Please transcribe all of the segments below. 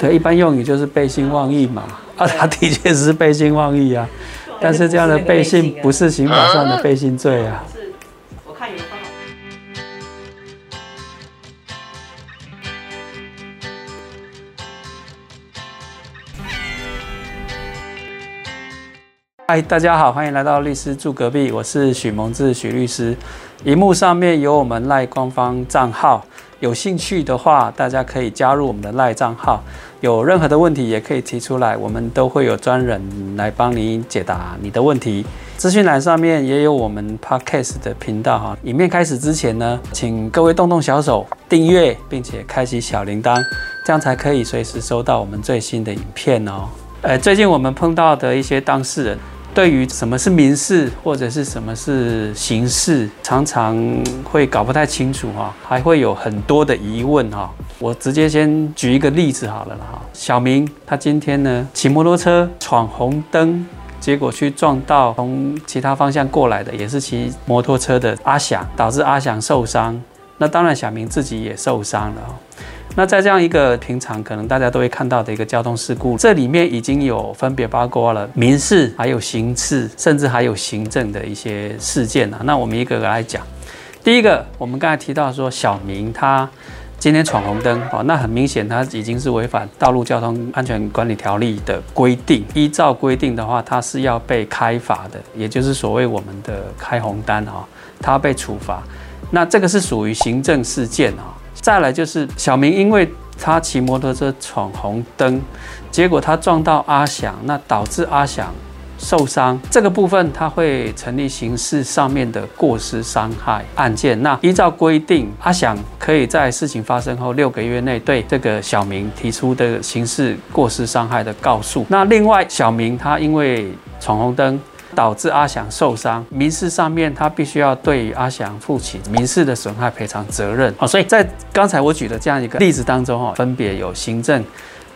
对，一般用语就是背信忘义嘛。啊，他的确是背信忘义啊，但是这样的背信不是刑法上的背信罪啊。是，我看有方法。嗨，大家好，欢迎来到律师住隔壁，我是许蒙志许律师。荧幕上面有我们赖官方账号，有兴趣的话，大家可以加入我们的赖账号。有任何的问题也可以提出来，我们都会有专人来帮你解答你的问题。资讯栏上面也有我们 Podcast 的频道哈。影片开始之前呢，请各位动动小手订阅，并且开启小铃铛，这样才可以随时收到我们最新的影片哦。呃，最近我们碰到的一些当事人。对于什么是民事或者是什么是刑事，常常会搞不太清楚哈，还会有很多的疑问哈。我直接先举一个例子好了哈。小明他今天呢骑摩托车闯红灯，结果去撞到从其他方向过来的也是骑摩托车的阿翔，导致阿翔受伤。那当然小明自己也受伤了。那在这样一个平常可能大家都会看到的一个交通事故，这里面已经有分别包括了民事、还有刑事，甚至还有行政的一些事件啊。那我们一个个来讲。第一个，我们刚才提到说小明他今天闯红灯，哦，那很明显他已经是违反道路交通安全管理条例的规定。依照规定的话，他是要被开罚的，也就是所谓我们的开红单哈，他被处罚。那这个是属于行政事件啊。再来就是小明，因为他骑摩托车闯红灯，结果他撞到阿翔，那导致阿翔受伤。这个部分他会成立刑事上面的过失伤害案件。那依照规定，阿翔可以在事情发生后六个月内对这个小明提出的刑事过失伤害的告诉。那另外，小明他因为闯红灯。导致阿祥受伤，民事上面他必须要对阿祥负起民事的损害赔偿责任。好，所以在刚才我举的这样一个例子当中，哈，分别有行政、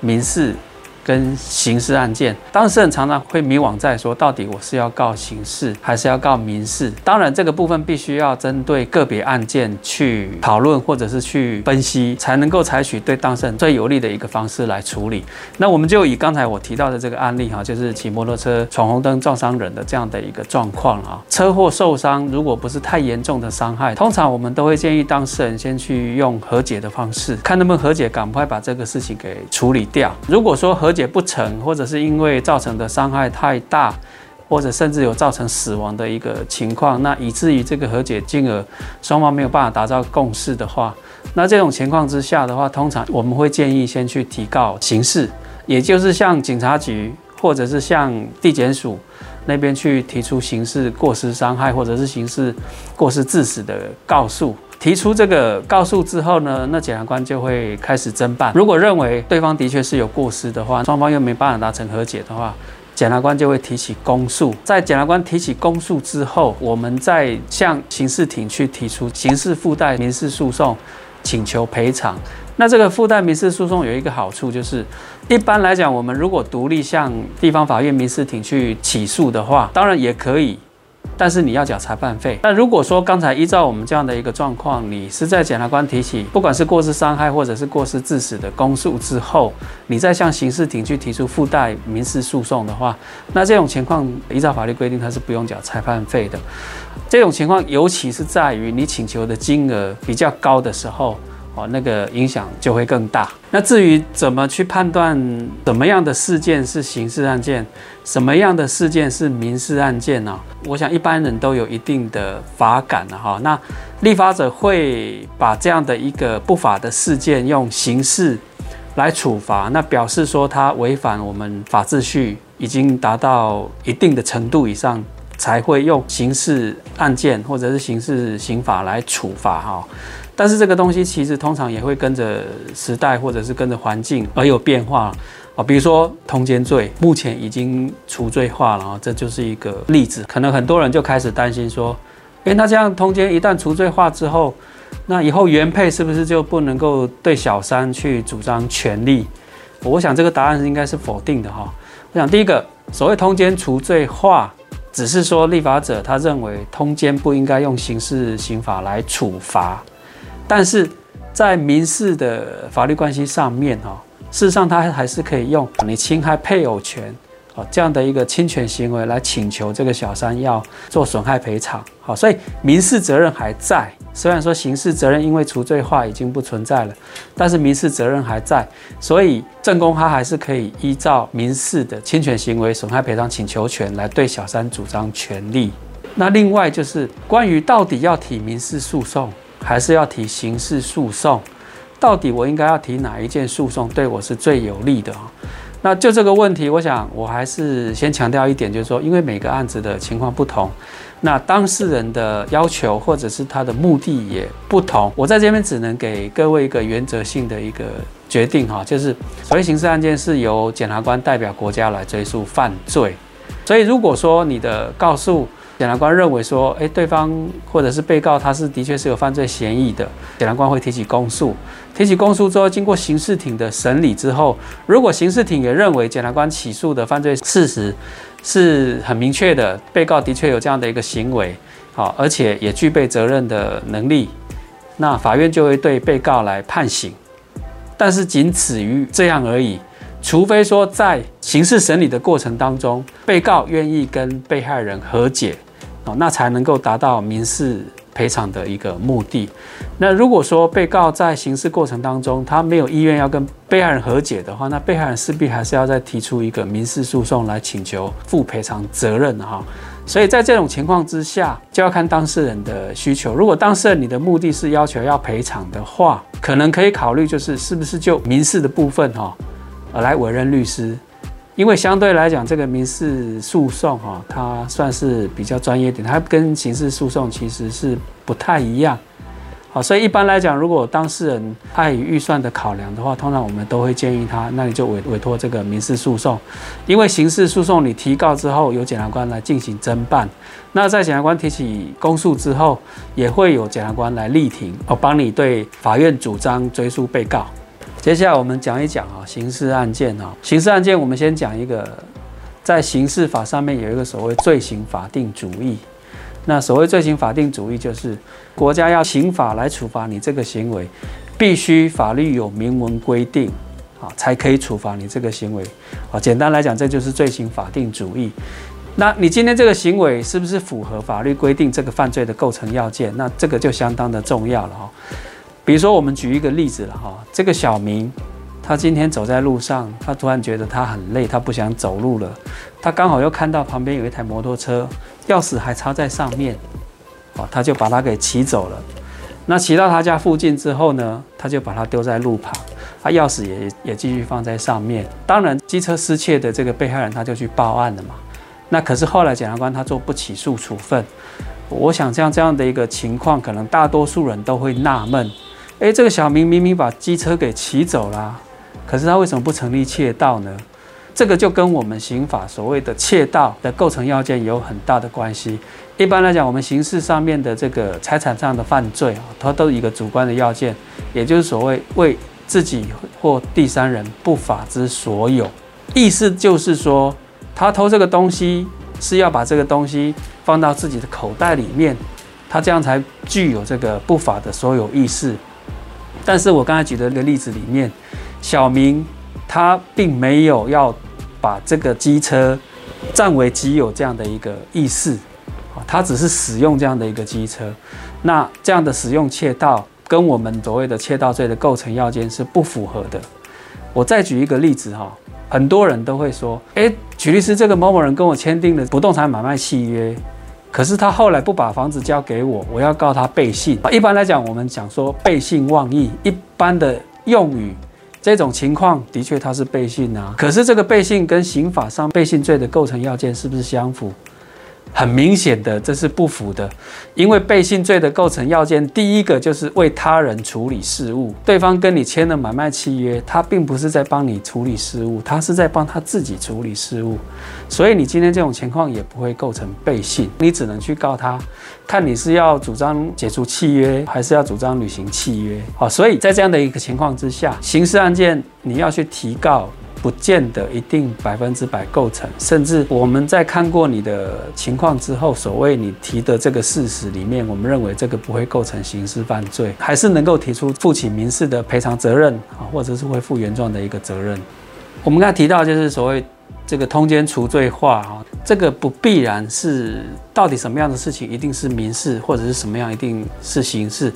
民事。跟刑事案件，当事人常常会迷惘在说，到底我是要告刑事还是要告民事？当然，这个部分必须要针对个别案件去讨论，或者是去分析，才能够采取对当事人最有利的一个方式来处理。那我们就以刚才我提到的这个案例哈，就是骑摩托车闯红灯撞伤人的这样的一个状况啊，车祸受伤，如果不是太严重的伤害，通常我们都会建议当事人先去用和解的方式，看能不能和解，赶快把这个事情给处理掉。如果说和解不成，或者是因为造成的伤害太大，或者甚至有造成死亡的一个情况，那以至于这个和解金额双方没有办法达到共识的话，那这种情况之下的话，通常我们会建议先去提告刑事，也就是向警察局或者是向地检署那边去提出刑事过失伤害或者是刑事过失致死的告诉。提出这个告诉之后呢，那检察官就会开始侦办。如果认为对方的确是有过失的话，双方又没办法达成和解的话，检察官就会提起公诉。在检察官提起公诉之后，我们再向刑事庭去提出刑事附带民事诉讼，请求赔偿。那这个附带民事诉讼有一个好处，就是一般来讲，我们如果独立向地方法院民事庭去起诉的话，当然也可以。但是你要缴裁判费。那如果说刚才依照我们这样的一个状况，你是在检察官提起不管是过失伤害或者是过失致死的公诉之后，你再向刑事庭去提出附带民事诉讼的话，那这种情况依照法律规定，它是不用缴裁判费的。这种情况尤其是在于你请求的金额比较高的时候。哦，那个影响就会更大。那至于怎么去判断什么样的事件是刑事案件，什么样的事件是民事案件呢？我想一般人都有一定的法感了哈。那立法者会把这样的一个不法的事件用刑事来处罚，那表示说它违反我们法秩序，已经达到一定的程度以上，才会用刑事案件或者是刑事刑法来处罚哈。但是这个东西其实通常也会跟着时代或者是跟着环境而有变化啊，比如说通奸罪，目前已经除罪化了，这就是一个例子。可能很多人就开始担心说，诶，那这样通奸一旦除罪化之后，那以后原配是不是就不能够对小三去主张权利？我想这个答案应该是否定的哈。我想第一个，所谓通奸除罪化，只是说立法者他认为通奸不应该用刑事刑法来处罚。但是在民事的法律关系上面，哈，事实上他还是可以用你侵害配偶权。哦，这样的一个侵权行为来请求这个小三要做损害赔偿。好，所以民事责任还在，虽然说刑事责任因为除罪化已经不存在了，但是民事责任还在，所以正宫他还是可以依照民事的侵权行为损害赔偿请求权来对小三主张权利。那另外就是关于到底要提民事诉讼还是要提刑事诉讼，到底我应该要提哪一件诉讼对我是最有利的啊？那就这个问题，我想我还是先强调一点，就是说，因为每个案子的情况不同，那当事人的要求或者是他的目的也不同。我在这边只能给各位一个原则性的一个决定哈，就是所谓刑事案件是由检察官代表国家来追诉犯罪，所以如果说你的告诉。检察官认为说，诶，对方或者是被告，他是的确是有犯罪嫌疑的。检察官会提起公诉，提起公诉之后，经过刑事庭的审理之后，如果刑事庭也认为检察官起诉的犯罪事实是很明确的，被告的确有这样的一个行为，好，而且也具备责任的能力，那法院就会对被告来判刑，但是仅此于这样而已。除非说在刑事审理的过程当中，被告愿意跟被害人和解。哦，那才能够达到民事赔偿的一个目的。那如果说被告在刑事过程当中，他没有意愿要跟被害人和解的话，那被害人势必还是要再提出一个民事诉讼来请求负赔偿责任哈。所以在这种情况之下，就要看当事人的需求。如果当事人你的目的是要求要赔偿的话，可能可以考虑就是是不是就民事的部分哈，呃来委任律师。因为相对来讲，这个民事诉讼哈，它算是比较专业点，它跟刑事诉讼其实是不太一样。好，所以一般来讲，如果当事人碍于预算的考量的话，通常我们都会建议他，那你就委委托这个民事诉讼。因为刑事诉讼你提告之后，由检察官来进行侦办，那在检察官提起公诉之后，也会有检察官来力庭，哦，帮你对法院主张追诉被告。接下来我们讲一讲啊，刑事案件啊，刑事案件我们先讲一个，在刑事法上面有一个所谓罪行法定主义。那所谓罪行法定主义，就是国家要刑法来处罚你这个行为，必须法律有明文规定啊，才可以处罚你这个行为啊。简单来讲，这就是罪行法定主义。那你今天这个行为是不是符合法律规定这个犯罪的构成要件？那这个就相当的重要了哈。比如说，我们举一个例子了哈，这个小明，他今天走在路上，他突然觉得他很累，他不想走路了。他刚好又看到旁边有一台摩托车，钥匙还插在上面，哦，他就把它给骑走了。那骑到他家附近之后呢，他就把它丢在路旁，他钥匙也也继续放在上面。当然，机车失窃的这个被害人他就去报案了嘛。那可是后来检察官他做不起诉处分。我想像这样的一个情况，可能大多数人都会纳闷。哎，这个小明明明把机车给骑走了，可是他为什么不成立窃盗呢？这个就跟我们刑法所谓的窃盗的构成要件有很大的关系。一般来讲，我们刑事上面的这个财产上的犯罪啊，它都一个主观的要件，也就是所谓为自己或第三人不法之所有。意思就是说，他偷这个东西是要把这个东西放到自己的口袋里面，他这样才具有这个不法的所有意识。但是我刚才举的那个例子里面，小明他并没有要把这个机车占为己有这样的一个意思，啊，他只是使用这样的一个机车，那这样的使用窃盗跟我们所谓的窃盗罪的构成要件是不符合的。我再举一个例子哈，很多人都会说，哎，举律师，这个某某人跟我签订了不动产买卖契约。可是他后来不把房子交给我，我要告他背信。一般来讲，我们讲说背信忘义，一般的用语，这种情况的确他是背信啊。可是这个背信跟刑法上背信罪的构成要件是不是相符？很明显的，这是不符的，因为背信罪的构成要件，第一个就是为他人处理事务。对方跟你签了买卖契约，他并不是在帮你处理事务，他是在帮他自己处理事务。所以你今天这种情况也不会构成背信，你只能去告他，看你是要主张解除契约，还是要主张履行契约。好，所以在这样的一个情况之下，刑事案件你要去提告不见得一定百分之百构成，甚至我们在看过你的情况之后，所谓你提的这个事实里面，我们认为这个不会构成刑事犯罪，还是能够提出负起民事的赔偿责任啊，或者是恢复原状的一个责任。我们刚才提到就是所谓这个通奸除罪化啊，这个不必然是到底什么样的事情一定是民事，或者是什么样一定是刑事，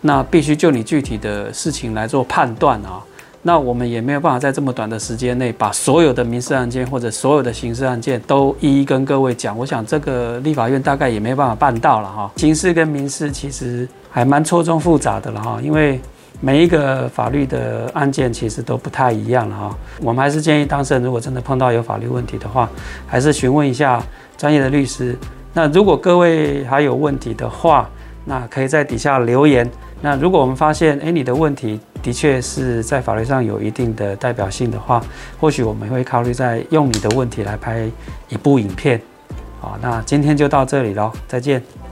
那必须就你具体的事情来做判断啊。那我们也没有办法在这么短的时间内把所有的民事案件或者所有的刑事案件都一一跟各位讲。我想这个立法院大概也没办法办到了哈。刑事跟民事其实还蛮错综复杂的了哈，因为每一个法律的案件其实都不太一样了哈。我们还是建议当事人如果真的碰到有法律问题的话，还是询问一下专业的律师。那如果各位还有问题的话，那可以在底下留言。那如果我们发现，哎，你的问题的确是在法律上有一定的代表性的话，或许我们会考虑在用你的问题来拍一部影片。好，那今天就到这里喽，再见。